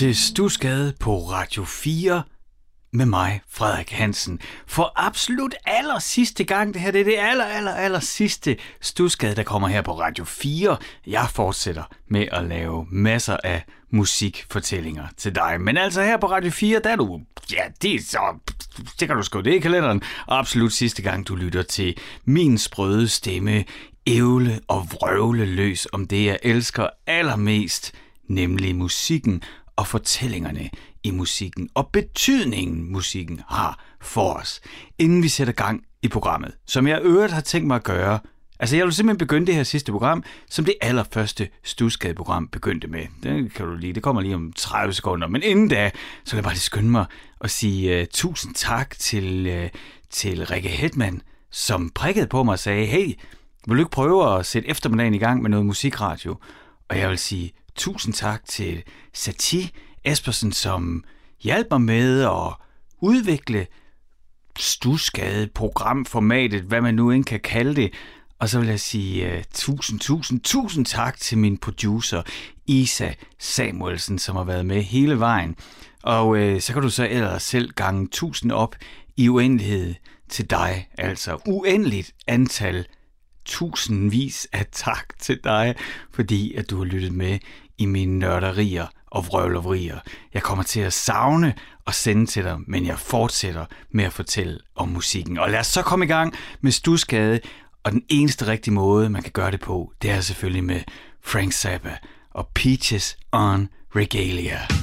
til Stusgade på Radio 4 med mig, Frederik Hansen. For absolut aller sidste gang, det her det er det aller, aller, aller sidste Stusgade, der kommer her på Radio 4. Jeg fortsætter med at lave masser af musikfortællinger til dig. Men altså her på Radio 4, der er du, ja, det er så, det kan du skrive det i kalenderen. Og absolut sidste gang, du lytter til min sprøde stemme, ævle og vrøvle løs om det, jeg elsker allermest, nemlig musikken og fortællingerne i musikken og betydningen musikken har for os, inden vi sætter gang i programmet, som jeg øvrigt har tænkt mig at gøre. Altså jeg vil simpelthen begynde det her sidste program, som det allerførste Stusgade-program begyndte med. Det kan du lige, det kommer lige om 30 sekunder, men inden da, så vil jeg bare lige skynde mig at sige uh, tusind tak til, uh, til Rikke Hedman, som prikkede på mig og sagde, hey, vil du ikke prøve at sætte eftermiddagen i gang med noget musikradio? Og jeg vil sige tusind tak til Sati Espersen, som hjælper med at udvikle stuskade, programformatet, hvad man nu end kan kalde det. Og så vil jeg sige uh, tusind, tusind, tusind tak til min producer, Isa Samuelsen, som har været med hele vejen. Og uh, så kan du så ellers selv gange tusind op i uendelighed til dig, altså uendeligt antal tusindvis af tak til dig, fordi at du har lyttet med i mine nørderier og vrøvlerier. Jeg kommer til at savne og sende til dig, men jeg fortsætter med at fortælle om musikken. Og lad os så komme i gang med Stusgade, og den eneste rigtige måde, man kan gøre det på, det er selvfølgelig med Frank Zappa og Peaches on Regalia.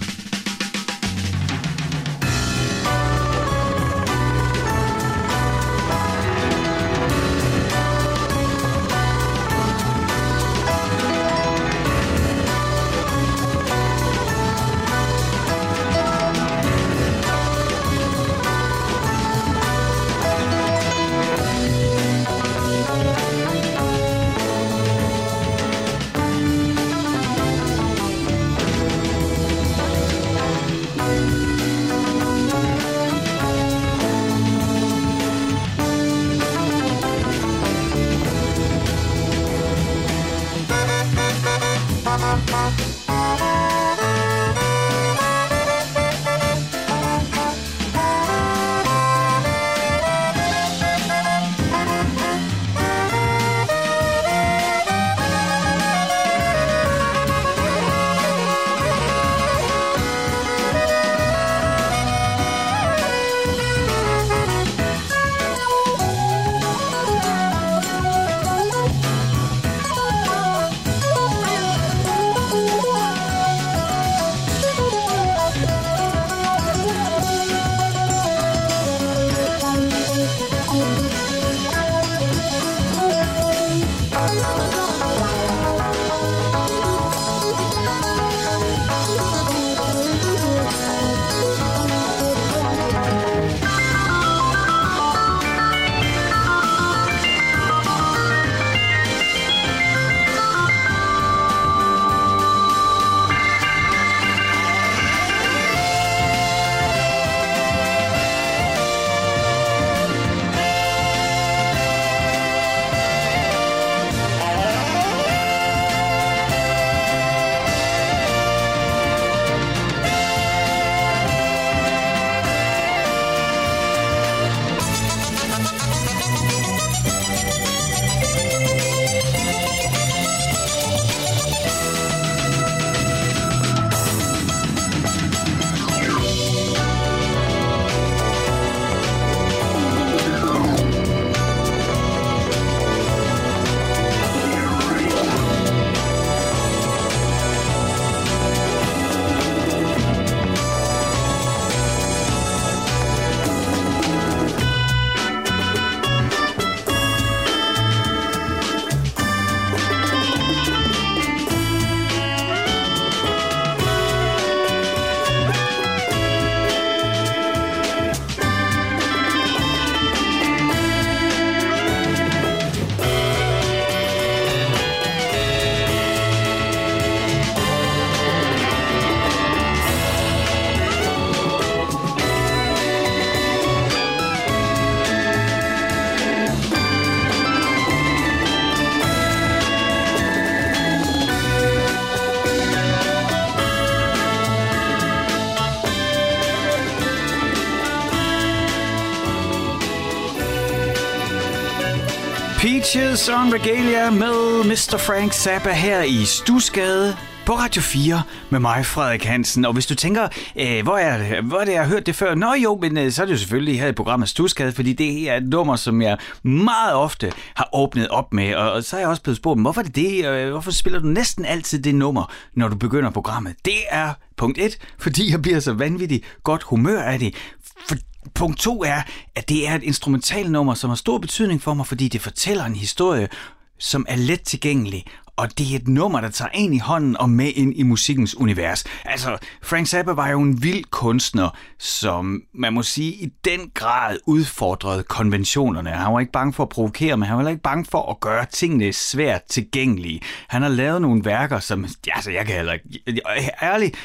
Peaches on Regalia med Mr. Frank Zappa her i Stusgade på Radio 4 med mig, Frederik Hansen. Og hvis du tænker, øh, hvor, er det, hvor er det, jeg har hørt det før? Nå jo, men øh, så er det jo selvfølgelig her i programmet Stusgade, fordi det er et nummer, som jeg meget ofte har åbnet op med. Og, og så er jeg også blevet spurgt, hvorfor er det det? Øh, hvorfor spiller du næsten altid det nummer, når du begynder programmet? Det er punkt 1, fordi jeg bliver så vanvittigt godt humør af det. For Punkt to er, at det er et instrumentalnummer, som har stor betydning for mig, fordi det fortæller en historie, som er let tilgængelig, og det er et nummer, der tager en i hånden og med ind i musikkens univers. Altså, Frank Zappa var jo en vild kunstner, som man må sige i den grad udfordrede konventionerne. Han var ikke bange for at provokere, men han var ikke bange for at gøre tingene svært tilgængelige. Han har lavet nogle værker, som... Altså, jeg kan heller ikke... Ærligt,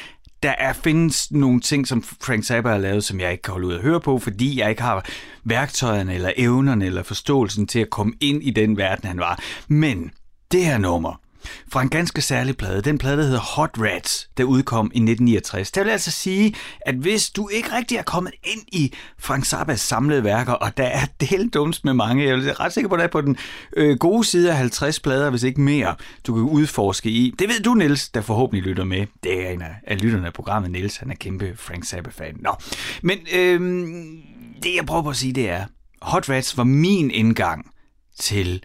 der er, findes nogle ting, som Frank Zappa har lavet, som jeg ikke kan holde ud at høre på, fordi jeg ikke har værktøjerne eller evnerne eller forståelsen til at komme ind i den verden, han var. Men det her nummer, fra en ganske særlig plade. Den plade, der hedder Hot Rats, der udkom i 1969. Det vil altså sige, at hvis du ikke rigtig er kommet ind i Frank Zappas samlede værker, og der er helt dumst med mange, jeg er ret sikker på, at der er på den øh, gode side af 50 plader, hvis ikke mere, du kan udforske i. Det ved du, Niels, der forhåbentlig lytter med. Det er en af, af lytterne af programmet, Niels. Han er kæmpe Frank Zappa-fan. Nå, men øh, det jeg prøver på at sige, det er, Hot Rats var min indgang til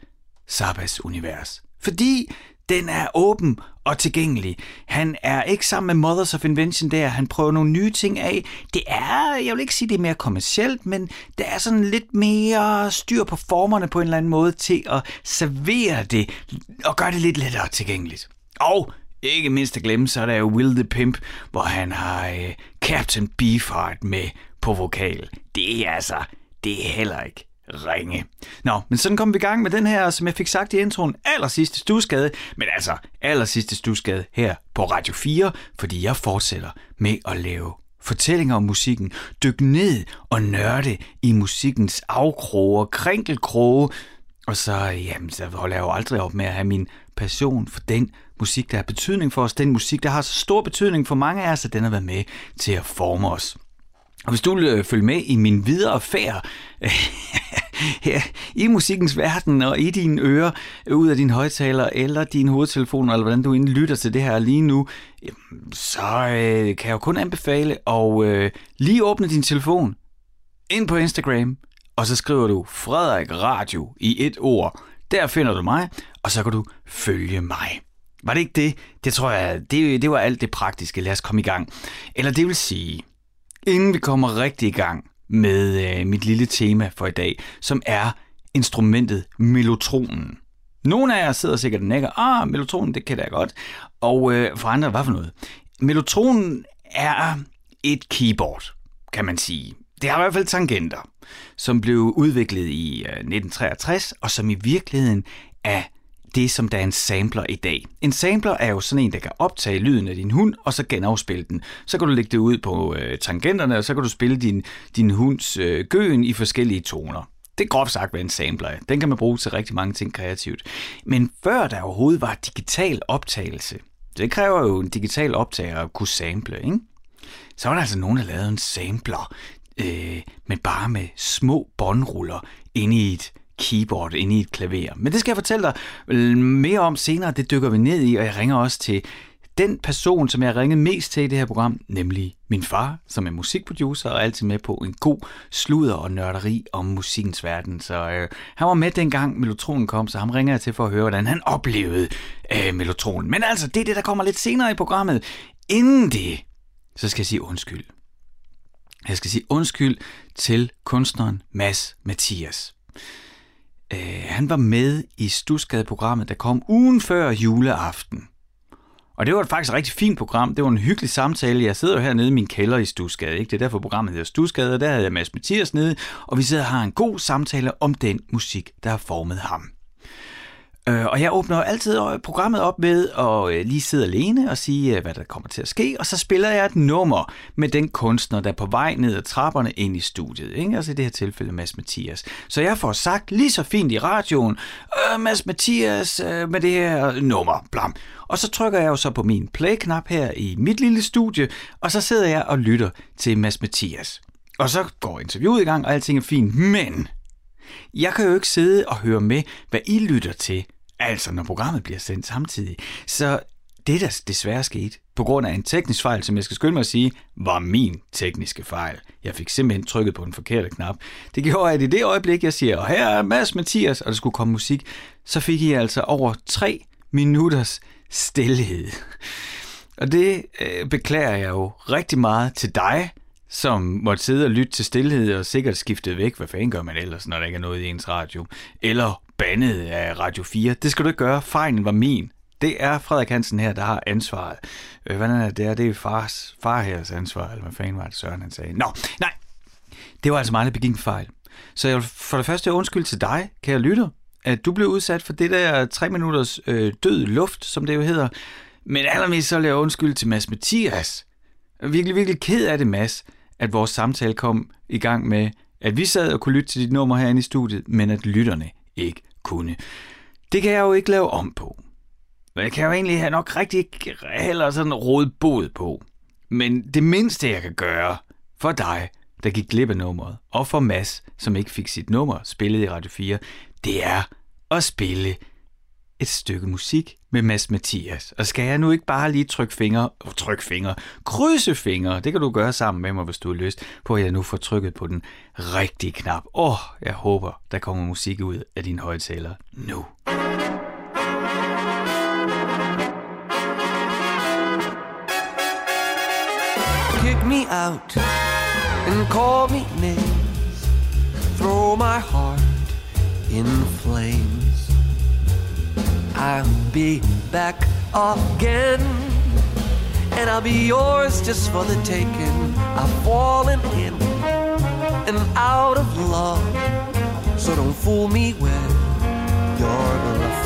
Zappas univers. Fordi den er åben og tilgængelig. Han er ikke sammen med Mothers of Invention der. Han prøver nogle nye ting af. Det er, jeg vil ikke sige, det er mere kommercielt, men der er sådan lidt mere styr på formerne på en eller anden måde til at servere det og gøre det lidt lettere tilgængeligt. Og ikke mindst at glemme, så er der jo Will the Pimp, hvor han har øh, Captain Beefheart med på vokal. Det er altså, det er heller ikke ringe. Nå, men sådan kom vi i gang med den her, som jeg fik sagt i introen, aller sidste stusgade, men altså aller sidste stusgade her på Radio 4, fordi jeg fortsætter med at lave fortællinger om musikken, dykke ned og nørde i musikkens afkroge og krænkelkroge, og så, jamen, så holder jeg jo aldrig op med at have min passion for den musik, der har betydning for os, den musik, der har så stor betydning for mange af os, at den har været med til at forme os. Og hvis du vil øh, følge med i min videre færd her i musikkens verden og i dine ører, ud af din højtaler eller din hovedtelefon, eller hvordan du inden lytter til det her lige nu, så øh, kan jeg jo kun anbefale at øh, lige åbne din telefon ind på Instagram, og så skriver du Frederik Radio i et ord. Der finder du mig, og så kan du følge mig. Var det ikke det? Det tror jeg, det, det var alt det praktiske. Lad os komme i gang. Eller det vil sige, Inden vi kommer rigtig i gang med øh, mit lille tema for i dag, som er instrumentet melotronen. Nogle af jer sidder sikkert og nækker, ah, melotronen, det kan jeg godt. Og øh, for andre, hvad for noget? Melotronen er et keyboard, kan man sige. Det har i hvert fald tangenter, som blev udviklet i øh, 1963, og som i virkeligheden er det, som der er en sampler i dag. En sampler er jo sådan en, der kan optage lyden af din hund, og så genafspille den. Så kan du lægge det ud på øh, tangenterne, og så kan du spille din, din hunds øh, gøen i forskellige toner. Det er groft sagt, hvad en sampler er. Den kan man bruge til rigtig mange ting kreativt. Men før der overhovedet var digital optagelse, det kræver jo en digital optager at kunne sample, ikke? Så var der altså nogen, der lavede en sampler, øh, men bare med små båndruller inde i et keyboard inde i et klaver. Men det skal jeg fortælle dig mere om senere, det dykker vi ned i, og jeg ringer også til den person, som jeg har ringet mest til i det her program, nemlig min far, som er musikproducer og altid med på en god sludder og nørderi om musikkens verden. Så øh, han var med dengang Melotronen kom, så ham ringer jeg til for at høre, hvordan han oplevede øh, Melotronen. Men altså, det er det, der kommer lidt senere i programmet. Inden det, så skal jeg sige undskyld. Jeg skal sige undskyld til kunstneren Mads Mathias. Øh, han var med i Stusgade-programmet, der kom ugen før juleaften. Og det var faktisk et rigtig fint program. Det var en hyggelig samtale. Jeg sidder jo hernede i min kælder i Stusgade. Ikke? Det er derfor programmet hedder Stusgade, og der havde jeg Mads Mathias nede, og vi sidder og har en god samtale om den musik, der har formet ham. Øh, og jeg åbner altid programmet op med at øh, lige sidde alene og sige, øh, hvad der kommer til at ske, og så spiller jeg et nummer med den kunstner, der er på vej ned ad trapperne ind i studiet. Ikke? Altså i det her tilfælde Mads Mathias. Så jeg får sagt lige så fint i radioen, øh, Mads Mathias øh, med det her nummer, blam. Og så trykker jeg jo så på min play-knap her i mit lille studie, og så sidder jeg og lytter til Mads Mathias. Og så går interviewet i gang, og alting er fint, men Jeg kan jo ikke sidde og høre med, hvad I lytter til, altså når programmet bliver sendt samtidig. Så det, der desværre skete, på grund af en teknisk fejl, som jeg skal skynde mig at sige, var min tekniske fejl. Jeg fik simpelthen trykket på den forkerte knap. Det gjorde, at i det øjeblik, jeg siger, og her er Mads Mathias, og der skulle komme musik, så fik I altså over tre minutters stillhed. Og det øh, beklager jeg jo rigtig meget til dig, som måtte sidde og lytte til stillhed og sikkert skiftet væk. Hvad fanden gør man ellers, når der ikke er noget i ens radio? Eller bandet af Radio 4. Det skal du ikke gøre. Fejlen var min. Det er Frederik Hansen her, der har ansvaret. Øh, hvordan er det? Det er, det er fars, far her ansvar, eller hvad fanden var det, Søren han sagde. Nå, nej. Det var altså meget, der begik en fejl. Så jeg vil for det første undskyld til dig, kære lytter, at du blev udsat for det der tre minutters øh, død luft, som det jo hedder. Men allermest så vil jeg undskylde til Mads Mathias. Jeg er virkelig, virkelig ked af det, Mads, at vores samtale kom i gang med, at vi sad og kunne lytte til dit nummer herinde i studiet, men at lytterne ikke kunne. Det kan jeg jo ikke lave om på. Men jeg kan jo egentlig have nok rigtig heller sådan råd bod på. Men det mindste, jeg kan gøre for dig, der gik glip af nummeret, og for Mass, som ikke fik sit nummer spillet i Radio 4, det er at spille et stykke musik med Mads Mathias. Og skal jeg nu ikke bare lige trykke fingre, oh, trykke fingre, krydse fingre, det kan du gøre sammen med mig, hvis du har lyst, på at jeg nu får trykket på den rigtige knap. Åh, oh, jeg håber, der kommer musik ud af din højtaler nu. Kick me out and call me names. Throw my heart in flames. I'll be back again. And I'll be yours just for the taking. I've fallen in and out of love. So don't fool me with your bluff.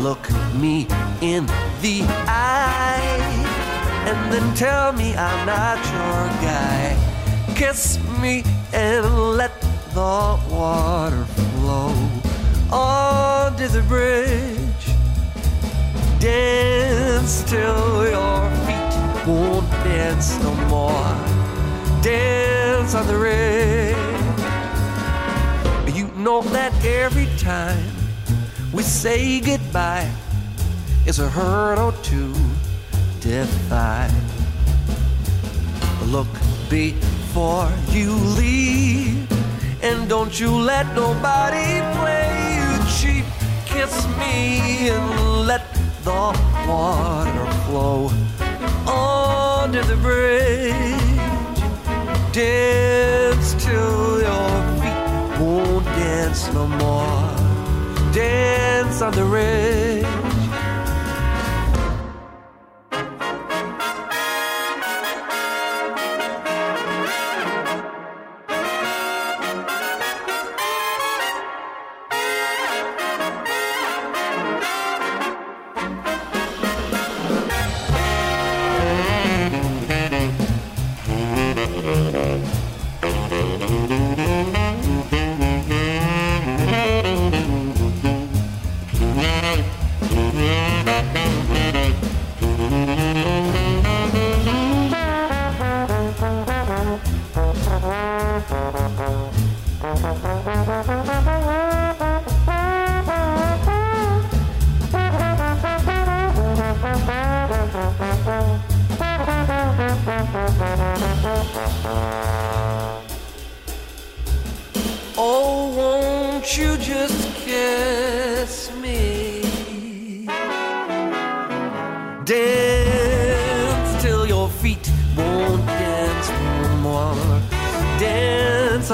Look me in the eye and then tell me I'm not your guy. Kiss me and let the water flow oh. Under the bridge. Dance till your feet won't dance no more. Dance on the ridge. You know that every time we say goodbye, it's a hurt or two defy. Look before you leave, and don't you let nobody play you cheap. Kiss me and let the water flow under the bridge. Dance till your feet won't dance no more. Dance on the ridge.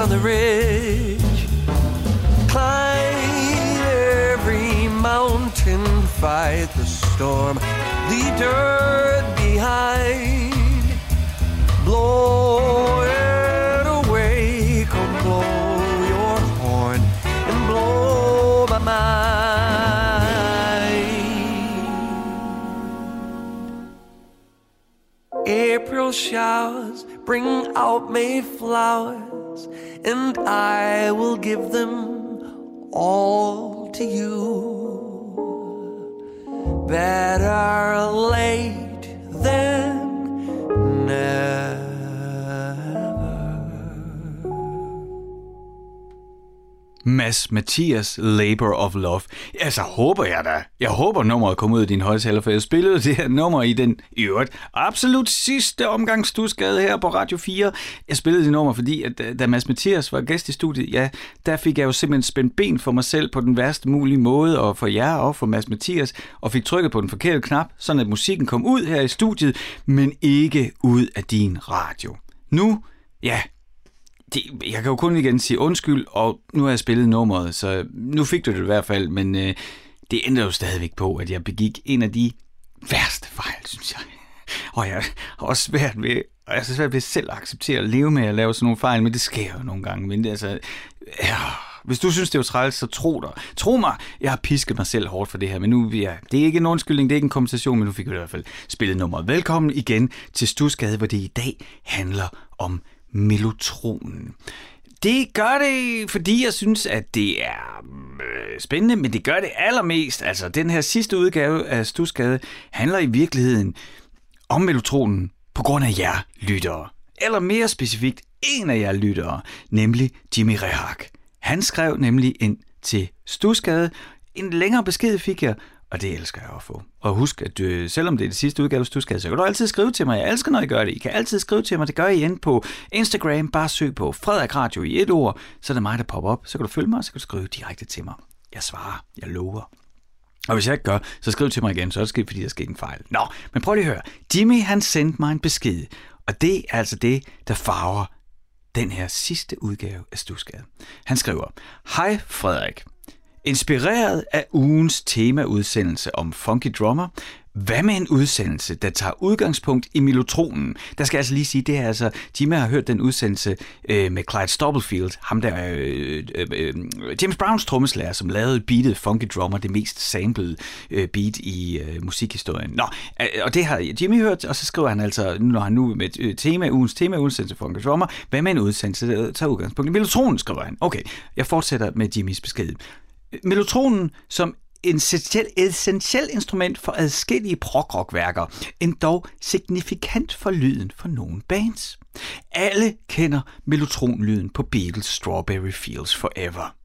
The ridge. Climb every mountain, fight the storm. Leave dirt behind. Blow it away, come blow your horn and blow my mind. April showers bring out May flowers, I will give them all to you. Mads Mathias Labor of Love. Altså, håber jeg da. Jeg håber, nummeret kommer ud i din højtaler, for jeg spillede det her nummer i den i øvrigt absolut sidste omgang stusgade her på Radio 4. Jeg spillede det nummer, fordi at, øh, da Mads Mathias var gæst i studiet, ja, der fik jeg jo simpelthen spændt ben for mig selv på den værste mulige måde, og for jer og for Mads Mathias, og fik trykket på den forkerte knap, sådan at musikken kom ud her i studiet, men ikke ud af din radio. Nu, ja, det, jeg kan jo kun igen sige undskyld, og nu har jeg spillet nummeret, så nu fik du det i hvert fald, men øh, det ændrer jo stadigvæk på, at jeg begik en af de værste fejl, synes jeg. Og jeg har også svært ved, og jeg er så svært ved selv at acceptere at leve med at lave sådan nogle fejl, men det sker jo nogle gange. Men det, altså, ja, hvis du synes, det er træls, så tro dig. Tro mig, jeg har pisket mig selv hårdt for det her, men nu ja, det er ikke en undskyldning, det er ikke en kompensation, men nu fik vi i hvert fald spillet nummeret. Velkommen igen til Stusgade, hvor det i dag handler om melotronen. Det gør det, fordi jeg synes, at det er øh, spændende, men det gør det allermest. Altså, den her sidste udgave af Stusgade handler i virkeligheden om melotronen på grund af jer lyttere. Eller mere specifikt, en af jer lyttere, nemlig Jimmy Rehak. Han skrev nemlig ind til Stusgade. En længere besked fik jeg, og det elsker jeg at få. Og husk, at du, selvom det er det sidste udgave, du skal, så kan du altid skrive til mig. Jeg elsker, når I gør det. I kan altid skrive til mig. Det gør I ind på Instagram. Bare søg på Frederik Radio i et ord. Så er det mig, der popper op. Så kan du følge mig, og så kan du skrive direkte til mig. Jeg svarer. Jeg lover. Og hvis jeg ikke gør, så skriv til mig igen, så er det sket, fordi der skete en fejl. Nå, men prøv lige at høre. Jimmy, han sendte mig en besked. Og det er altså det, der farver den her sidste udgave af Stusgade. Han skriver, Hej Frederik. Inspireret af ugens temaudsendelse om Funky Drummer, hvad med en udsendelse, der tager udgangspunkt i Melotronen? Der skal jeg altså lige sige, det er altså, Jimmy har hørt den udsendelse øh, med Clyde Stubblefield, ham der, øh, øh, øh, James Browns trommeslager, som lavede beatet Funky Drummer, det mest samplede øh, beat i øh, musikhistorien. Nå, øh, og det har Jimmy hørt, og så skriver han altså, når han nu med øh, tema, ugens tema udsendelse Funky Drummer, hvad med en udsendelse, der tager udgangspunkt i Melotronen, skriver han. Okay, jeg fortsætter med Jimmys besked. Melotronen som essentiel, essentiel instrument for adskillige prog-rock-værker, dog signifikant for lyden for nogle bands. Alle kender melotronlyden på Beatles' Strawberry Fields Forever.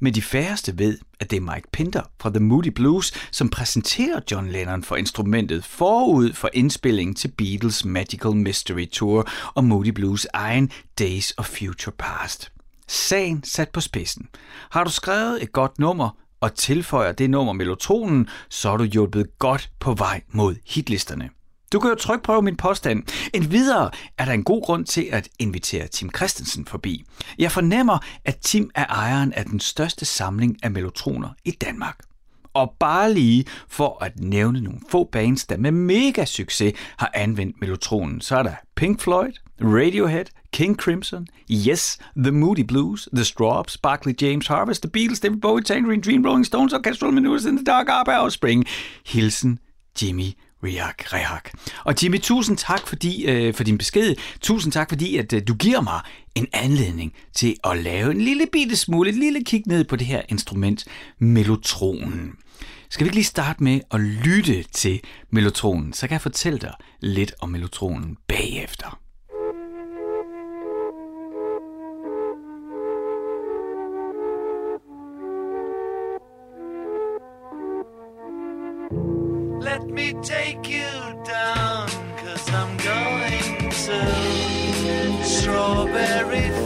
Men de færreste ved, at det er Mike Pinder fra The Moody Blues, som præsenterer John Lennon for instrumentet forud for indspillingen til Beatles' Magical Mystery Tour og Moody Blues egen Days of Future Past. Sagen sat på spidsen. Har du skrevet et godt nummer og tilføjer det nummer melotronen, så er du hjulpet godt på vej mod hitlisterne. Du kan jo trykprøve min påstand. En videre er der en god grund til at invitere Tim Christensen forbi. Jeg fornemmer, at Tim er ejeren af den største samling af melotroner i Danmark. Og bare lige for at nævne nogle få bands, der med mega succes har anvendt melotronen, så er der Pink Floyd, Radiohead, King Crimson, Yes, The Moody Blues, The Straws, Barclay James Harvest, The Beatles, David Bowie, Tangerine Dream, Rolling Stones, Orchestral Maneuvers in the Dark, ABBA og Spring. Hilsen Jimmy Rehak, Rehak. Og Jimmy, tusind tak fordi, øh, for din besked. Tusind tak fordi, at øh, du giver mig en anledning til at lave en lille bitte smule, et lille kig ned på det her instrument, melotronen. Skal vi ikke lige starte med at lytte til melotronen, så kan jeg fortælle dig lidt om melotronen bagefter. Take you down, cause I'm going to Strawberry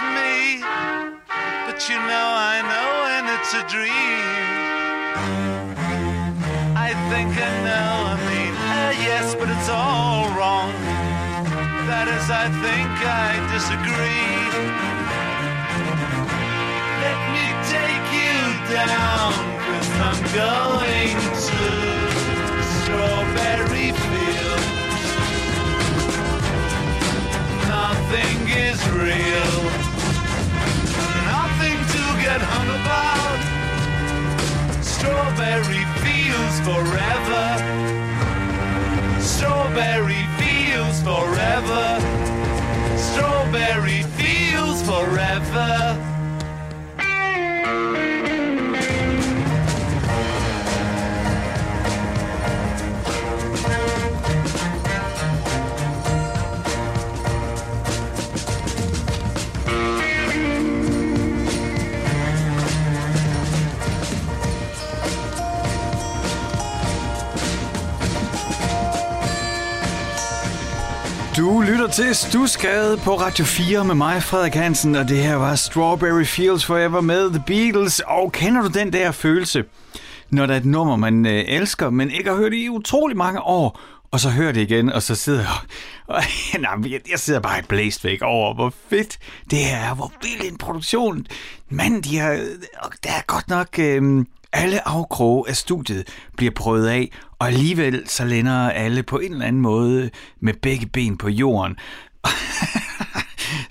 me. But you know, I know when it's a dream. I think I know, I mean, uh, yes, but it's all wrong. That is, I think I disagree. Let me take you down, cause I'm going to Strawberry Fields. Nothing is real, hung about. Strawberry fields forever. Strawberry fields forever. Strawberry fields forever. Du lytter til Stusgade på Radio 4 med mig, Frederik Hansen, og det her var Strawberry Fields Forever med The Beatles. Og kender du den der følelse, når der er et nummer, man øh, elsker, men ikke har hørt i utrolig mange år, og så hører det igen, og så sidder jeg... Og, nej, jeg, jeg sidder bare blæst væk over, hvor fedt det her er, hvor vild en produktion. Mand, de har, der er godt nok... Øh, alle afkroge af studiet bliver prøvet af, og alligevel så lander alle på en eller anden måde med begge ben på jorden.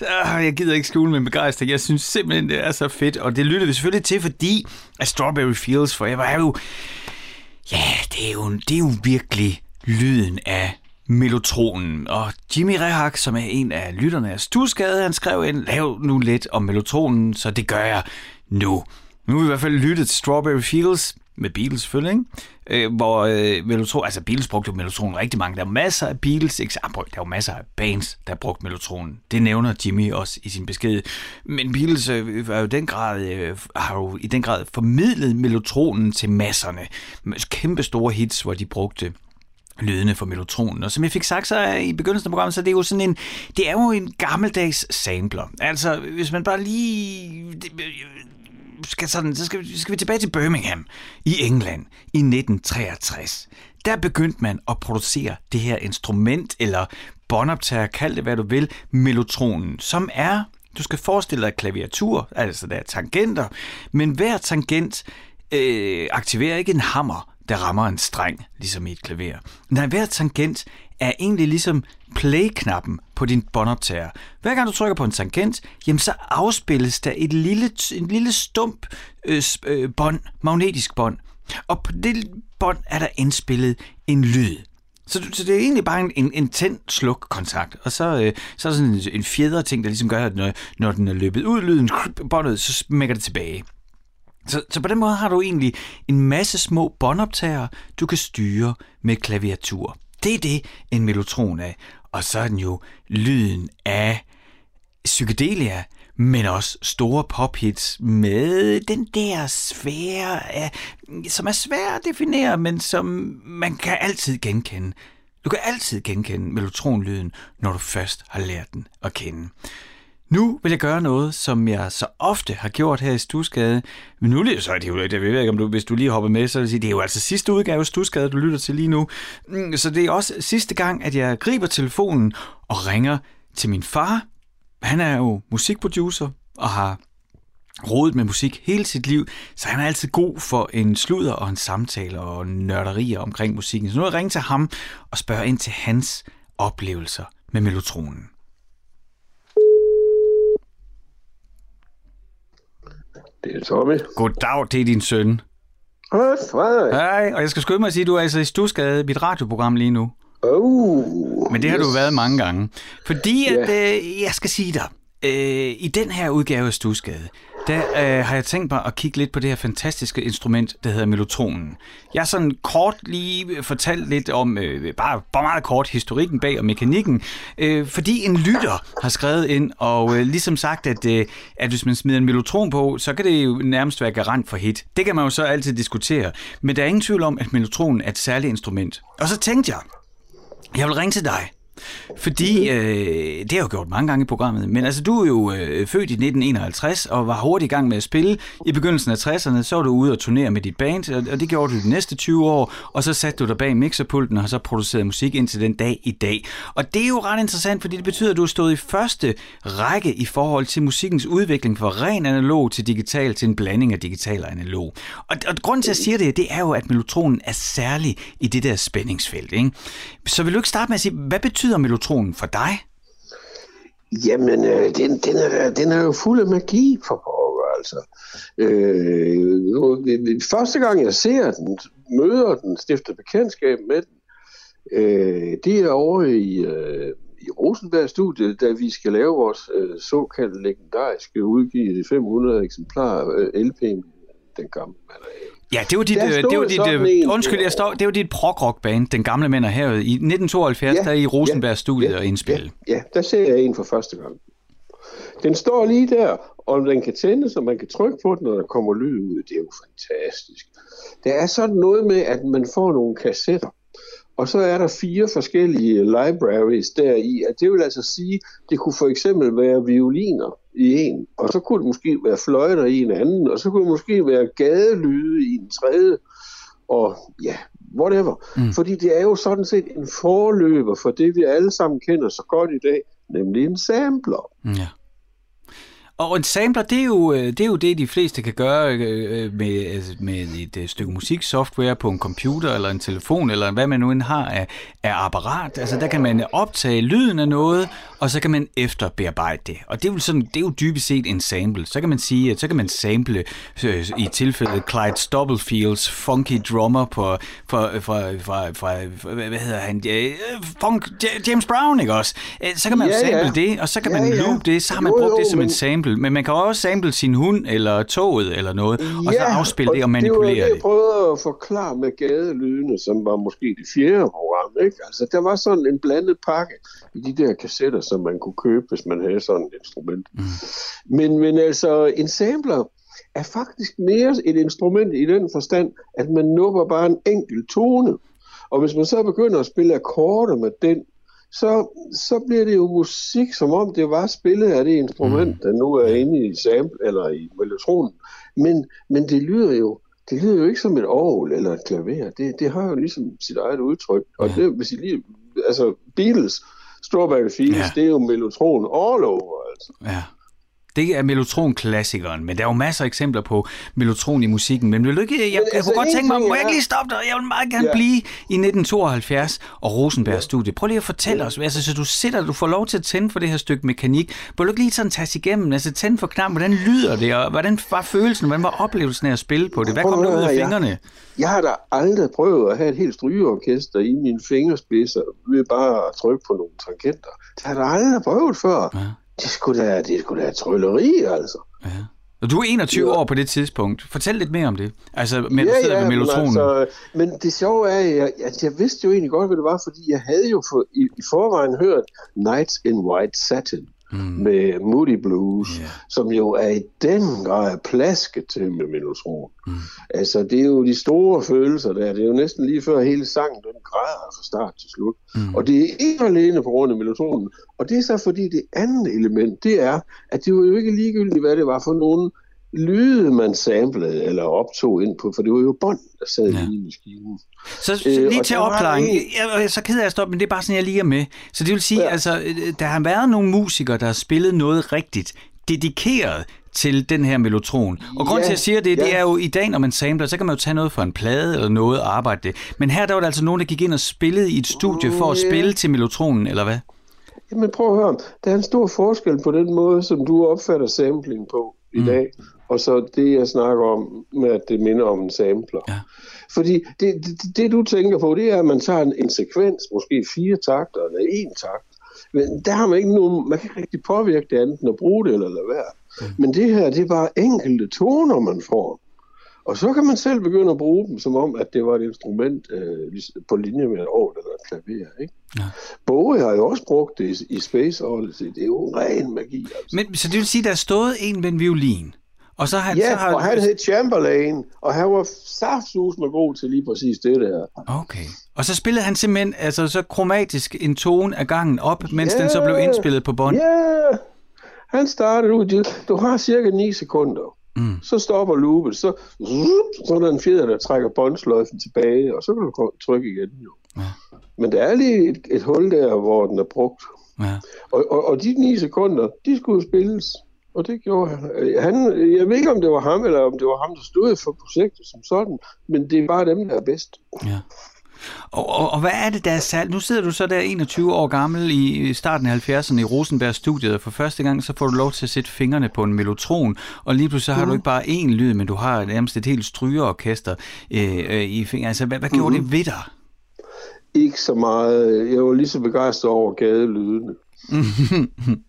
Ah, jeg gider ikke skjule min begejstring. Jeg synes simpelthen, det er så fedt. Og det lytter vi selvfølgelig til, fordi at Strawberry Fields Forever er jo... Ja, det er jo, det er jo virkelig lyden af Melotronen. Og Jimmy Rehak, som er en af lytterne af Stusgade, han skrev en lav nu lidt om Melotronen, så det gør jeg nu. Nu har vi i hvert fald lyttet til Strawberry Fields, med Beatles selvfølgelig, ikke? Øh, hvor øh, Melotron, altså Beatles brugte jo Melotron rigtig mange. Der er masser af Beatles, ikke? Ah, der er jo masser af bands, der har brugt Det nævner Jimmy også i sin besked. Men Beatles øh, er jo den grad, øh, har jo i den grad formidlet Melotronen til masserne. Kæmpe store hits, hvor de brugte lydene for melotronen. Og som jeg fik sagt så i begyndelsen af programmet, så det er jo sådan en, det er jo en gammeldags sampler. Altså, hvis man bare lige skal sådan, så skal, skal vi tilbage til Birmingham i England i 1963. Der begyndte man at producere det her instrument, eller båndoptager, kald det hvad du vil, melotronen, som er, du skal forestille dig klaviatur, altså der er tangenter, men hver tangent øh, aktiverer ikke en hammer, der rammer en streng, ligesom i et klaver. Nej, hver tangent er egentlig ligesom play-knappen på din båndoptager. Hver gang du trykker på en tangent, jamen så afspilles der et lille, en lille stump øh, øh, bånd, magnetisk bånd. Og på det bånd er der indspillet en lyd. Så, så det er egentlig bare en, en, en tænd-sluk-kontakt. Og så, øh, så er der sådan en, en fjeder ting, der ligesom gør, at når, når den er løbet ud, lyden, båndet, så smækker det tilbage. Så, så på den måde har du egentlig en masse små båndoptager, du kan styre med klaviatur. Det er det, en melotron er. Og så er den jo lyden af psykedelia, men også store pophits med den der sfære, som er svær at definere, men som man kan altid genkende. Du kan altid genkende melotronlyden, når du først har lært den at kende. Nu vil jeg gøre noget, som jeg så ofte har gjort her i Stusgade. Men nu så er det jo, jeg ved ikke, om du, hvis du lige hopper med, så vil sige, det er jo altså sidste udgave af Stusgade, du lytter til lige nu. Mm, så det er også sidste gang, at jeg griber telefonen og ringer til min far. Han er jo musikproducer og har rodet med musik hele sit liv, så han er altid god for en sludder og en samtale og nørderier omkring musikken. Så nu vil jeg ringe til ham og spørge ind til hans oplevelser med melotronen. Det er Tommy. Goddag, det er din søn. Hej, Frederik. Hej, og jeg skal skynde mig at sige, at du er altså i Stusgade, mit radioprogram lige nu. Oh, Men det har yes. du været mange gange. Fordi at, Ja. øh, jeg skal sige dig, øh, i den her udgave af Stusgade, der øh, har jeg tænkt mig at kigge lidt på det her fantastiske instrument, der hedder melotronen. Jeg har sådan kort lige fortalt lidt om, øh, bare, bare meget kort, historikken bag og mekanikken, øh, fordi en lytter har skrevet ind og øh, ligesom sagt, at, øh, at hvis man smider en melotron på, så kan det jo nærmest være garant for hit. Det kan man jo så altid diskutere, men der er ingen tvivl om, at melotronen er et særligt instrument. Og så tænkte jeg, jeg vil ringe til dig. Fordi, øh, det har jeg jo gjort mange gange i programmet, men altså du er jo øh, født i 1951 og var hurtigt i gang med at spille. I begyndelsen af 60'erne, så var du ude og turnere med dit band, og, og det gjorde du de næste 20 år, og så satte du dig bag mixerpulten og har så produceret musik indtil den dag i dag. Og det er jo ret interessant, fordi det betyder, at du har stået i første række i forhold til musikkens udvikling fra ren analog til digital til en blanding af digital og analog. Og, og grunden til, at jeg siger det, det er jo, at melotronen er særlig i det der spændingsfelt. Ikke? Så vil du ikke starte med at sige, hvad betyder melotronen for dig? Jamen, øh, den, den, er, den er jo fuld af magi for pokker, altså. Øh, første gang jeg ser den, møder den, stifter bekendtskab med den, øh, det er over i, øh, i Rosenberg-studiet, da vi skal lave vores øh, såkaldte legendariske udgivet 500 eksemplarer øh, LP'en, den gamle eller. Ja, det var dit, øh, det var dit øh, en, undskyld, jeg står, det var dit prog-rock-band, Den Gamle Mænd er Havet, i 1972, Ja, der i Rosenberg-studiet ja, og indspille. Ja, ja, der ser jeg en for første gang. Den står lige der, og den kan tændes, og man kan trykke på den, når der kommer lyd ud. Det er jo fantastisk. Der er sådan noget med, at man får nogle kassetter, og så er der fire forskellige libraries deri. At det vil altså sige, det kunne for eksempel være violiner i en, og så kunne det måske være fløjter i en anden, og så kunne det måske være gadelyde i en tredje, og ja, whatever. Mm. Fordi det er jo sådan set en forløber for det, vi alle sammen kender så godt i dag, nemlig en sampler. Ja. Og en sampler, det er, jo, øh, det er jo det, de fleste kan gøre øh, med, altså med et øh, stykke musiksoftware på en computer eller en telefon, eller hvad man nu end har af, af apparat. Altså der kan man optage lyden af noget, og så kan man efterbearbejde det. Og det er jo, sådan, det er jo dybest set en sample. Så kan man sige, at så kan man sample øh, i tilfældet Clyde Stubblefields funky drummer på, fra, fra, fra, fra, hvad hedder han, øh, funk, James Brown, ikke også? Øh, Så kan man Ja, sample ja. det, og så kan Ja, man ja. loop det, så har man Jo, brugt jo, det som en sample. Men man kan også sample sin hund, eller toget, eller noget, og så afspille det og det manipulere var det, det. jeg prøvede at forklare med gadelydene, som var måske det fjerde program. Ikke? Altså, der var sådan en blandet pakke i de der kassetter, som man kunne købe, hvis man havde sådan et instrument. Mm. Men, men altså, en sampler er faktisk mere et instrument i den forstand, at man nupper bare en enkelt tone. Og hvis man så begynder at spille akkorder med den, så, så bliver det jo musik, som om det var spillet af det instrument, mm. der nu er inde i sample eller i melotronen. Men, men det lyder jo det lyder jo ikke som et orgel eller et klaver. Det, det har jo ligesom sit eget udtryk. Og det, hvis I lige, altså Beatles, Strawberry Fields, Ja. det er jo melotron all over, altså. Ja. Det er melotron-klassikeren, men der er jo masser af eksempler på melotron i musikken. Men vil du ikke, jeg, jeg, altså, kunne godt tænke mig, må jeg ikke lige stoppe dig? Jeg vil meget gerne Ja. blive i 1972 og Rosenbergs studie. Prøv lige at fortælle os, altså, så du sidder, du får lov til at tænde for det her stykke mekanik. Må du ikke lige sådan tage igennem, altså tænde for knappen, hvordan lyder det, og hvordan var følelsen, hvordan var oplevelsen af at spille på det? Hvad Prøv kom der ud af høre, jeg- fingrene? Jeg har da aldrig prøvet at have et helt strygeorkester i mine fingerspidser ved bare at trykke på nogle tangenter. Det har jeg da aldrig prøvet før. Ja. Det skulle da, det skulle da trylleri, altså. Ja. Og du er 21 Ja. år på det tidspunkt. Fortæl lidt mere om det. Altså, med ja, du sidder ved men, melotronen. altså, men det sjove er, at jeg, at jeg vidste jo egentlig godt, hvad det var, fordi jeg havde jo for, i, i forvejen hørt Nights in White Satin mm. med Moody Blues, Ja. som jo er i den grad plasket til med melotron. Mm. Altså, det er jo de store følelser der. Det er jo næsten lige før hele sangen, den græder fra start til slut. Mm. Og det er ikke alene på grund af melotronen. Og det er så fordi det andet element, det er, at det var jo ikke ligegyldigt, hvad det var for nogen lyde, man samplede eller optog ind på, for det var jo bånd, der sad Ja. i maskinen. Så, så Øh, lige og til opklaring. en- Jeg, er så ked af at stoppe, men det er bare sådan, jeg lige er med. Så det vil sige, ja. Altså, øh, der har været nogle musikere, der har spillet noget rigtigt, dedikeret til den her melotron. Og grund Ja, til, at jeg siger det, det ja. er jo i dag, når man sampler, så kan man jo tage noget fra en plade eller noget og arbejde det. Men her der var der altså nogen, der gik ind og spillede i et studie for at spille til melotronen, eller hvad? Jamen prøv at høre, der er en stor forskel på den måde, som du opfatter sampling på, i dag, og så det, jeg snakker om, med at det minder om en sampler. Ja. Fordi det, det, det, du tænker på, det er, at man tager en, en sekvens, måske fire takter eller en takt. Men der har man ikke nogen, man kan ikke rigtig påvirke det andet end at bruge det eller lade være. Men det her, det er bare enkelte toner, man får. Og så kan man selv begynde at bruge dem, som om, at det var et instrument øh, på linje med et orgel eller et klaver. Ikke? Ja. Bowie har jo også brugt det i, i Space Odyssey. Det er jo ren magi. Altså. Men, så det vil sige, der er stået en med en violin, og så han... så Ja, har, og han hed Chamberlain, og han var saftsus med god til lige præcis det der. Okay. Og så spillede han simpelthen altså, så kromatisk en tone af gangen op, mens Ja. den så blev indspillet på bånd. Ja, han startede ud. Du, har cirka 9 sekunder. Mm. Så stopper loopet, så, så er der en fjeder, der trækker båndsløjfen tilbage, og så kan du trykke igen. Jo. Ja. Men der er lige et, et hul der, hvor den er brugt. Ja. Og, og, og de 9 sekunder, de skulle spilles. Og det gjorde han. Øh, han. Jeg ved ikke, om det var ham, eller om det var ham, der stod for projektet som sådan, men det er bare dem, der er bedst. Ja. Og, og, og hvad er det, der er særligt? Nu sidder du så der 21 år gammel i starten af 70'erne i Rosenberg-studiet, og for første gang så får du lov til at sætte fingrene på en mellotron, og lige pludselig har du ikke bare én lyd, men du har nærmest et helt strygeorkester øh, øh, i fingrene. Altså, hvad, hvad gjorde det ved dig? Ikke så meget. Jeg var lige så begejstret over gadelydene.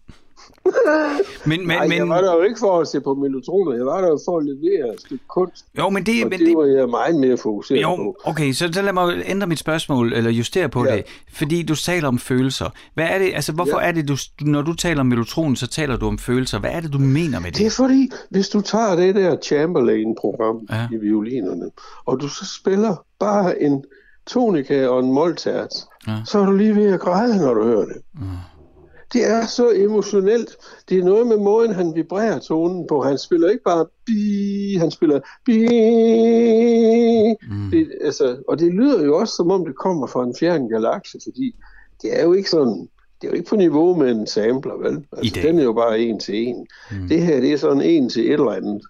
Men, men, Nej, jeg men, var der jo ikke for at se på melotroner. Jeg var der jo for at levere et stykke kunst. jo, men det, Og men det det, var jeg meget mere fokuseret Jo, på. okay, så, så lad mig ændre mit spørgsmål, eller justere på Ja. det, fordi du taler om følelser. Hvad er det, altså hvorfor Ja. er det, du, når du taler om melotronen, så taler du om følelser? Hvad er det, du mener med det? Det er fordi, hvis du tager det der Chamberlain-program Ja. ja. i violinerne, og du så spiller bare en tonika og en moltert, Ja. ja. så er du lige ved at græde, når du hører det. Mm. Det er så emotionelt. Det er noget med måden, han vibrerer tonen på. Han spiller ikke bare bi, han spiller bi. Mm. Det, altså, og det lyder jo også, som om det kommer fra en fjern galakse, fordi det er jo ikke sådan, det er jo ikke på niveau med en sampler, vel? Altså, den er jo bare en til en. Mm. Det her, det er sådan en til et eller andet.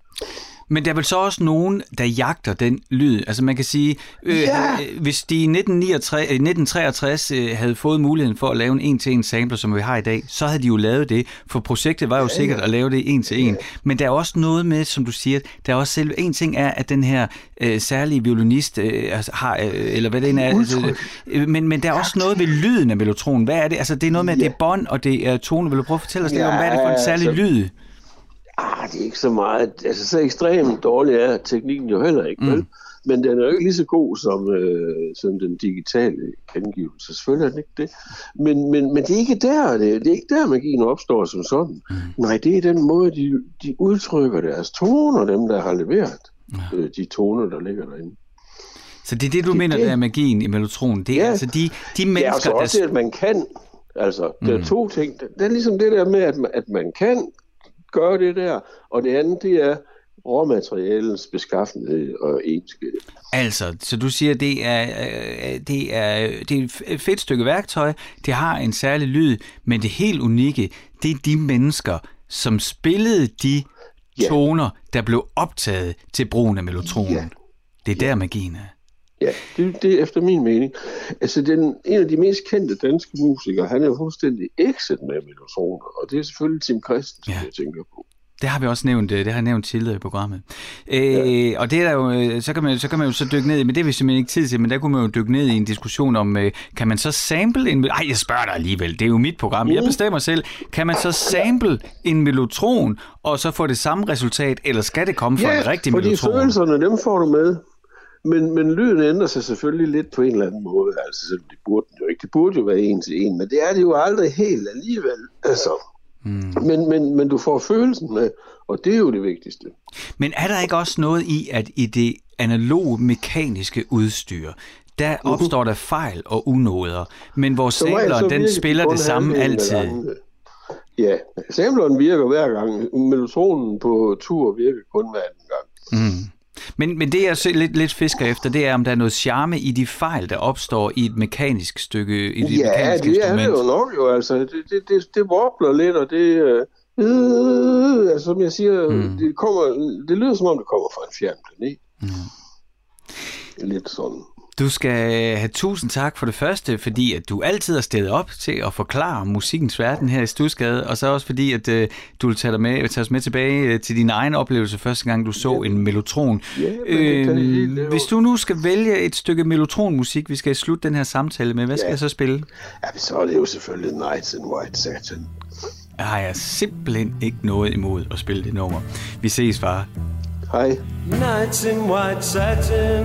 Men der er vel så også nogen, der jagter den lyd. Altså man kan sige, øh, Ja. havde- hvis de i 1963, øh, 1963 øh, havde fået muligheden for at lave en en-til-en sampler, som vi har i dag, så havde de jo lavet det, for projektet var jo sikkert at lave det en til en. Men der er også noget med, som du siger, der er også selv en ting er, at den her øh, særlige violinist øh, altså, har, øh, eller hvad det end er, altså, øh, men, men der er også noget ved lyden af melotronen. Hvad er det? Altså det er noget med, at det er bånd, og det er tone. Vil du prøve at fortælle os lidt om, hvad er det for en Ja, særlig altså- lyd? Ah, det er ikke så meget. Altså, så ekstremt dårlig er teknikken jo heller ikke, mm. vel? Men den er jo ikke lige så god som, øh, som den digitale gengivelse. Selvfølgelig er den ikke det. Men, men, men det er ikke der, det, det er ikke der, magien opstår som sådan. Mm. Nej, det er den måde, de, de udtrykker deres toner, dem der har leveret øh, de toner, der ligger derinde. Så det er det, du Det- mener, det- der er magien i melotronen. Det er Ja. altså de, de Det er mennesker, altså også, der... at man kan. Altså, der er to ting. Det er ligesom det der med, at man, at man kan gøre det der, og det andet, det er råmaterialens beskaffenhed og egenskab. Altså, så du siger, det er, øh, det er, det er et fedt stykke værktøj, det har en særlig lyd, men det helt unikke, det er de mennesker, som spillede de Ja. toner, der blev optaget til brugen af melotronen. Ja. Det er der magien er. Ja, det, det er efter min mening. Altså, den, en af de mest kendte danske musikere, han er jo fuldstændig ekset med melotroner, og det er selvfølgelig Tim Christensen, Ja. ja. jeg tænker på. Det har vi også nævnt, øh, det har jeg nævnt tidligere i programmet. Øh, ja. Og det er der jo, øh, så kan, man, så kan man jo så dykke ned i, men det har vi simpelthen ikke tid til, men der kunne man jo dykke ned i en diskussion om, øh, kan man så sample en... Ej, jeg spørger dig alligevel, det er jo mit program, jeg bestemmer selv. Kan man så sample en melotron, og så få det samme resultat, eller skal det komme fra en rigtig fordi melotron? følelserne, dem får du med. Men, men lyden ændrer sig selvfølgelig lidt på en eller anden måde. Altså, så det burde den jo ikke. Det burde jo være en til en, men det er det jo aldrig helt alligevel. Altså, Mm. men, men, men du får følelsen med, og det er jo det vigtigste. Men er der ikke også noget i, at i det analoge mekaniske udstyr, der opstår der fejl og unåder, men hvor regel, samleren, den spiller det samme altid. Ja, samleren virker hver gang. Melotronen på tur virker kun hver anden gang. Mm. Men, men det jeg så lidt, lidt fisker efter, det er, om der er noget charme i de fejl, der opstår i et mekanisk stykke, i et Ja, mekanisk det er instrument. det jo nok jo. Altså, det, det, det, det wobler lidt, og det... Øh, øh, altså, som jeg siger, mm. det, kommer, det lyder som om, det kommer fra en fjern planet. Mm. Lidt sådan. Du skal have tusind tak for det første, fordi at du altid har stillet op til at forklare musikkens verden her i Stusgade, og så også fordi, at uh, du vil tage, dig med, tage os med tilbage uh, til din egen oplevelse første gang, du så en melotron. Helt lave. hvis du nu skal vælge et stykke melotronmusik, vi skal slutte den her samtale med, hvad skal Ja. jeg så spille? Ja, så er det jo selvfølgelig Nights in White Satin. Jeg har jeg simpelthen ikke noget imod at spille det nummer. Vi ses, far. Hej. Nights in white satin,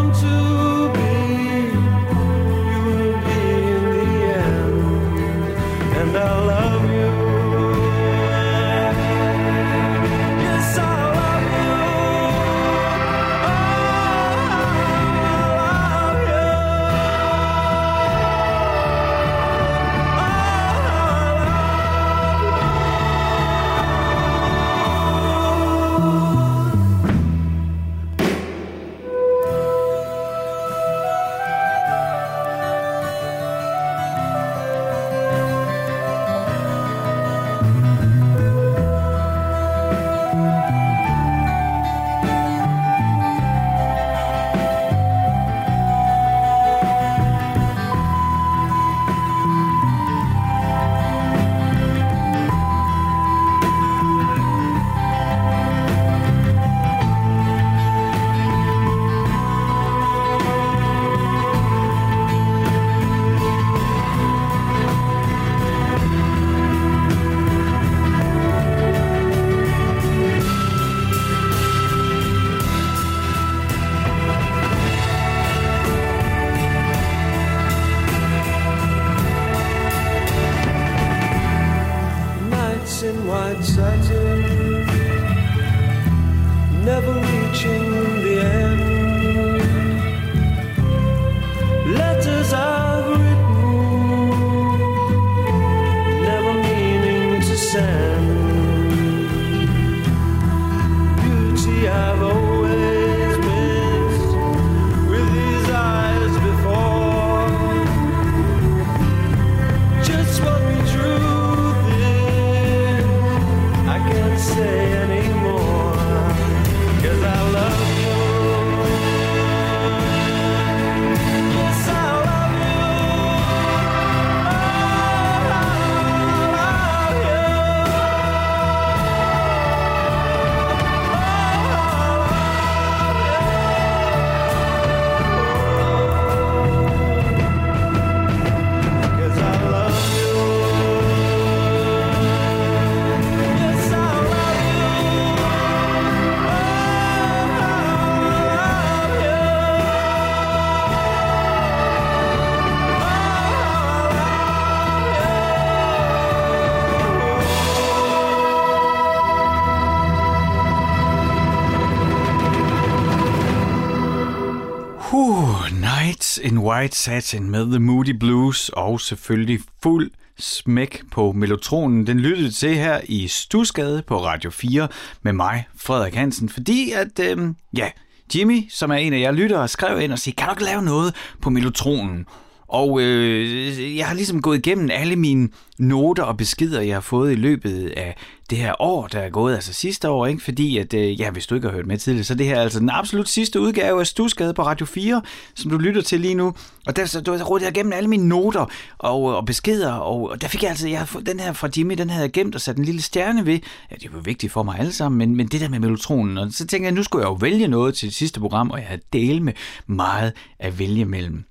White Satin med The Moody Blues og selvfølgelig fuld smæk på melotronen. Den lyttede til her i Stusgade på Radio 4 med mig, Frederik Hansen, fordi at, øh, ja, Jimmy, som er en af jer lyttere, skrev ind og sagde, kan du ikke lave noget på melotronen? Og øh, jeg har ligesom gået igennem alle mine noter og beskeder, jeg har fået i løbet af det her år, der er gået, altså sidste år, ikke? fordi at, øh, ja, hvis du ikke har hørt med tidligere, så det her er altså den absolut sidste udgave af Stusgade på Radio 4, som du lytter til lige nu. Og der, så, der rådte jeg igennem alle mine noter og, øh, og beskeder, og, og der fik jeg altså, jeg, den her fra Jimmy, den havde jeg gemt og sat en lille stjerne ved. Ja, det var vigtigt for mig alle sammen, men, men det der med melotronen, og så tænkte jeg, nu skulle jeg jo vælge noget til det sidste program, og jeg havde del med meget at vælge mellem.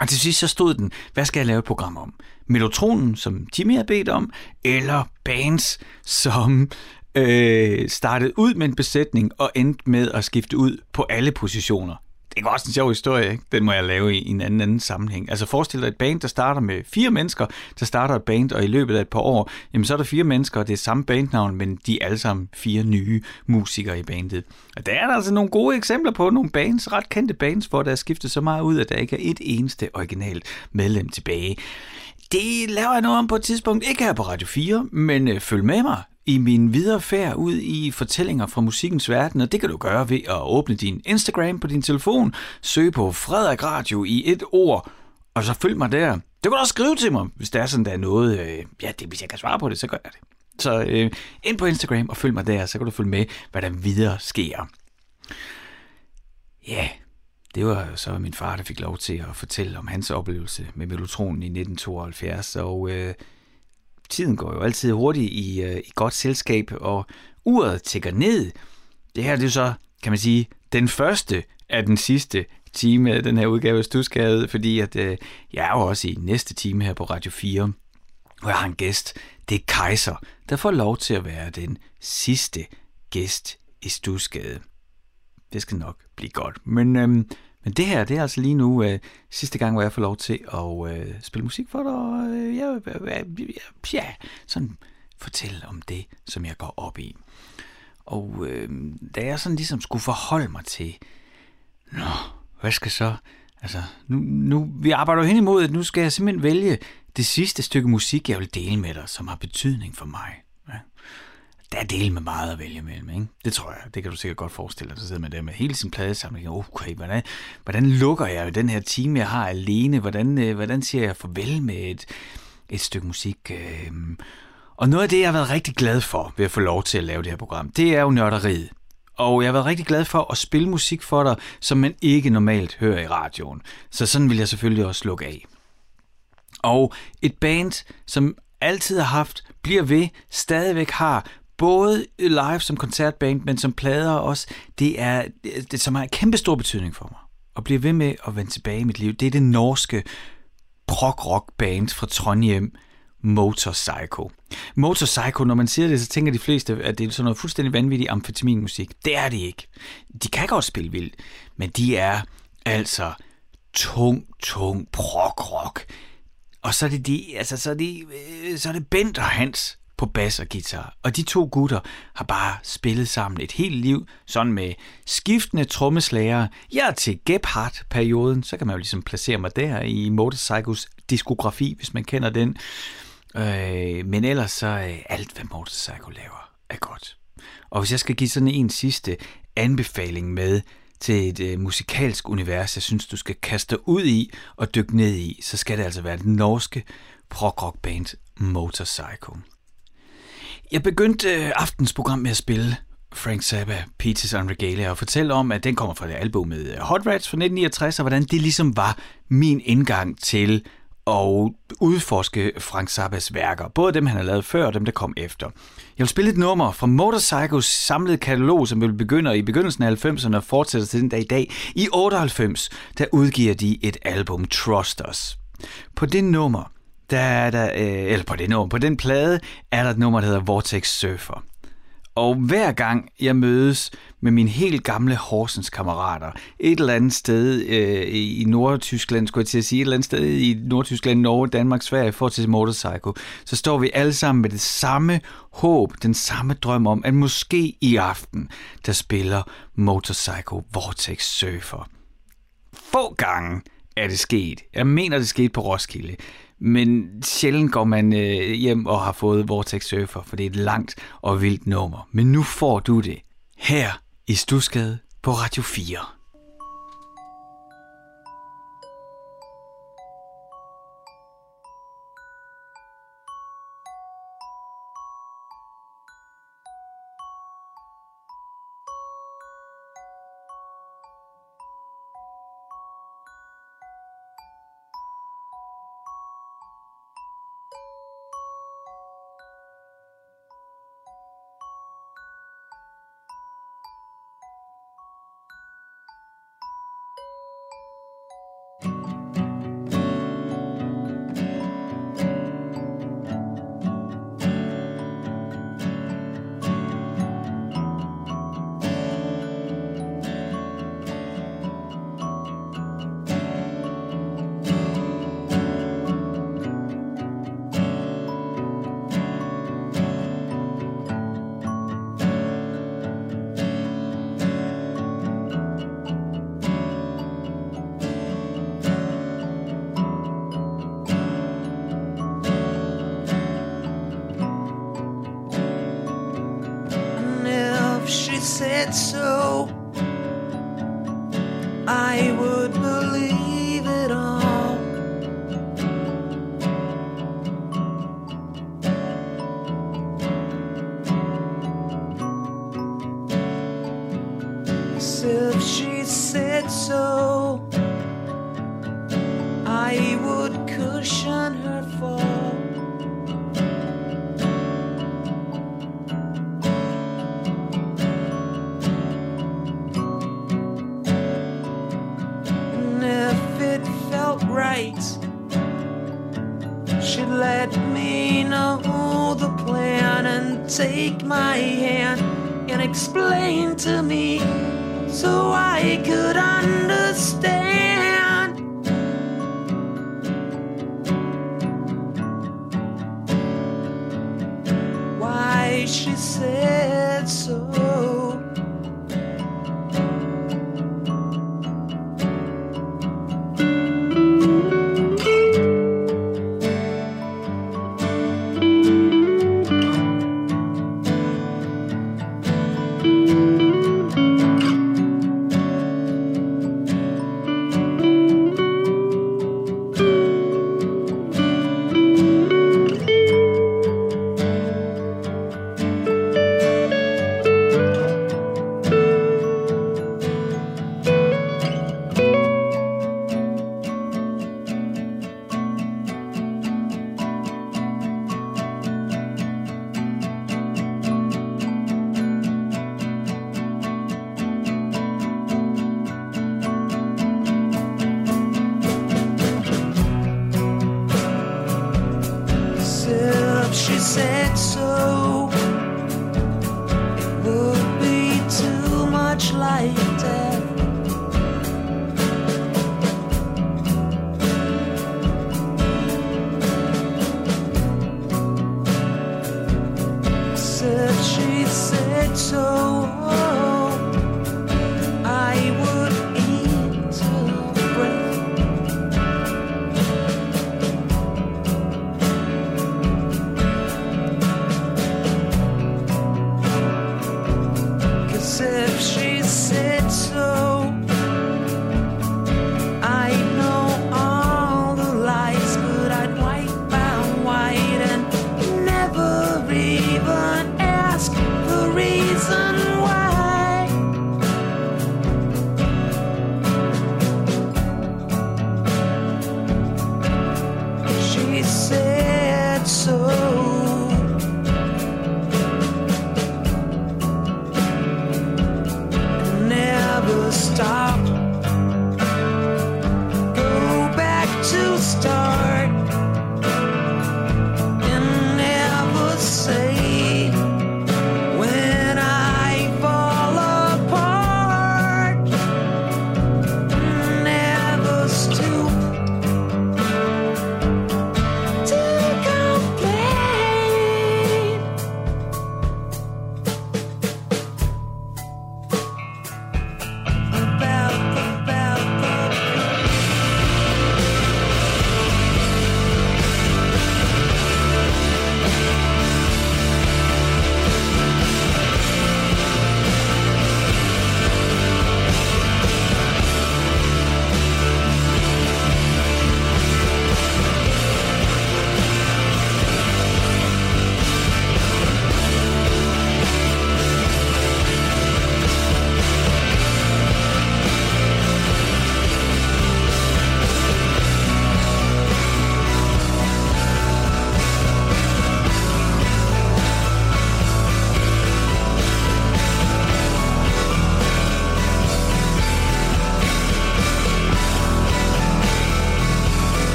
Og til sidst så stod den, hvad skal jeg lave et program om? Melotronen, som Jimmy har bedt om, eller bands, som øh, startede ud med en besætning og endte med at skifte ud på alle positioner det er også en sjov historie, ikke? Den må jeg lave i en anden, anden sammenhæng. Altså forestil dig et band, der starter med fire mennesker, der starter et band, og i løbet af et par år, jamen så er der fire mennesker, og det er samme bandnavn, men de er alle sammen fire nye musikere i bandet. Og der er der altså nogle gode eksempler på nogle bands, ret kendte bands, hvor der er skiftet så meget ud, at der ikke er et eneste originalt medlem tilbage. Det laver jeg noget om på et tidspunkt, ikke her på Radio 4, men øh, følg med mig i min videre færd ud i fortællinger fra musikkens verden, og det kan du gøre ved at åbne din Instagram på din telefon, søge på Frederik Radio i et ord, og så følg mig der. Det kan du også skrive til mig, hvis der er sådan, der er noget, øh, ja, det, hvis jeg kan svare på det, så gør jeg det. Så øh, ind på Instagram og følg mig der, så kan du følge med, hvad der videre sker. Ja, yeah, det var så min far, der fik lov til at fortælle om hans oplevelse med melotronen i 1972, og øh, tiden går jo altid hurtigt i, øh, i godt selskab, og uret tækker ned. Det her det er så, kan man sige, den første af den sidste time af den her udgave af Stusgade, fordi at, øh, jeg er jo også i næste time her på Radio 4, hvor jeg har en gæst. Det er Kaiser, der får lov til at være den sidste gæst i Stusgade. Det skal nok blive godt. Men øhm, men det her, det er altså lige nu øh, sidste gang, hvor jeg får lov til at øh, spille musik for dig, og øh, jeg, øh, jeg, ja, sådan fortælle om det, som jeg går op i. Og øh, da jeg sådan ligesom skulle forholde mig til, nå, hvad skal så, altså, nu, nu, vi arbejder jo hen imod, at nu skal jeg simpelthen vælge det sidste stykke musik, jeg vil dele med dig, som har betydning for mig der er del med meget at vælge mellem, ikke? Det tror jeg, det kan du sikkert godt forestille dig, at sidder med det med hele sin pladesamling. Okay, hvordan, hvordan lukker jeg den her time, jeg har alene? Hvordan, øh, hvordan siger jeg farvel med et, et stykke musik? Øhm, og noget af det, jeg har været rigtig glad for ved at få lov til at lave det her program, det er jo nørderiet. Og jeg har været rigtig glad for at spille musik for dig, som man ikke normalt hører i radioen. Så sådan vil jeg selvfølgelig også slukke af. Og et band, som altid har haft, bliver ved, stadigvæk har både live som koncertband, men som plader også, det er det, som har en kæmpe stor betydning for mig. Og blive ved med at vende tilbage i mit liv, det er det norske prog-rock band fra Trondheim, Motorcycle. Motorcycle, når man siger det, så tænker de fleste, at det er sådan noget fuldstændig vanvittig amfetaminmusik. Det er det ikke. De kan godt spille vildt, men de er altså tung, tung prog-rock. Og så er det, de, altså, så er det, øh, så er det Bent og Hans, på bas og guitar. Og de to gutter har bare spillet sammen et helt liv, sådan med skiftende trommeslager. Jeg er til Gebhardt-perioden, så kan man jo ligesom placere mig der i Motorcycles diskografi, hvis man kender den. Øh, men ellers så øh, alt, hvad Motorcycle laver, er godt. Og hvis jeg skal give sådan en sidste anbefaling med til et øh, musikalsk univers, jeg synes, du skal kaste ud i og dykke ned i, så skal det altså være det norske prog-rock band Motorcycle. Jeg begyndte øh, aftens program med at spille Frank Zappa, Peaches on Regalia, og fortælle om, at den kommer fra det album med øh, Hot Rats fra 1969, og hvordan det ligesom var min indgang til at udforske Frank Zappas værker. Både dem, han har lavet før, og dem, der kom efter. Jeg vil spille et nummer fra Motorcycles samlede katalog, som vil begynde i begyndelsen af 90'erne og fortsætter til den dag i dag. I 98, der udgiver de et album, Trust Us. På det nummer, der er der, øh, eller på det nummer, på den plade, er der et nummer, der hedder Vortex Surfer. Og hver gang jeg mødes med mine helt gamle Horsens kammerater, et eller andet sted øh, i Nordtyskland, skulle jeg til at sige, et eller andet sted i Nordtyskland, Norge, Danmark, Sverige, for til Motorcycle, så står vi alle sammen med det samme håb, den samme drøm om, at måske i aften, der spiller Motorcycle Vortex Surfer. Få gange er det sket. Jeg mener, det skete på Roskilde. Men sjældent går man øh, hjem og har fået Vortex Surfer, for det er et langt og vildt nummer. Men nu får du det her i Stusgade på Radio 4. She said so.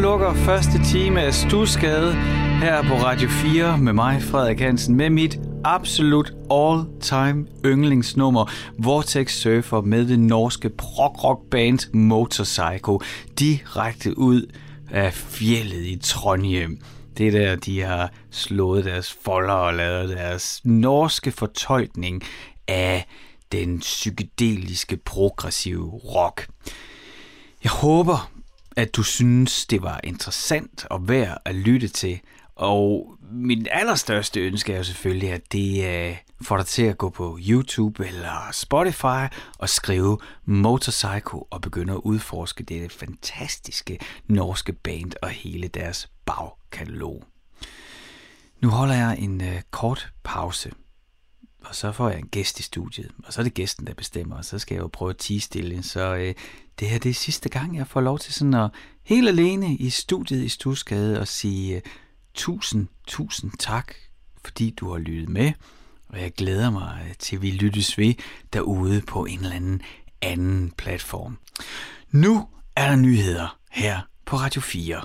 Lukker første time af Stusgade her på Radio 4 med mig, Frederik Hansen, med mit absolut all-time yndlingsnummer Vortex Surfer med det norske prog-rock band Motorcycle direkte ud af fjellet i Trondheim. Det der, de har slået deres folder og lavet deres norske fortolkning af den psykedeliske progressive rock. Jeg håber, at du synes, det var interessant og værd at lytte til. Og min allerstørste ønske er jo selvfølgelig, at det øh, får dig til at gå på YouTube eller Spotify og skrive Motorcycle og begynde at udforske det fantastiske norske band og hele deres bagkatalog. Nu holder jeg en øh, kort pause, og så får jeg en gæst i studiet, og så er det gæsten, der bestemmer, og så skal jeg jo prøve at tige stille. Så øh, det her det er sidste gang, jeg får lov til sådan at helt alene i studiet i Stusgade og sige øh, tusind, tusind tak, fordi du har lyttet med, og jeg glæder mig øh, til, vi lyttes ved derude på en eller anden anden platform. Nu er der nyheder her på Radio 4.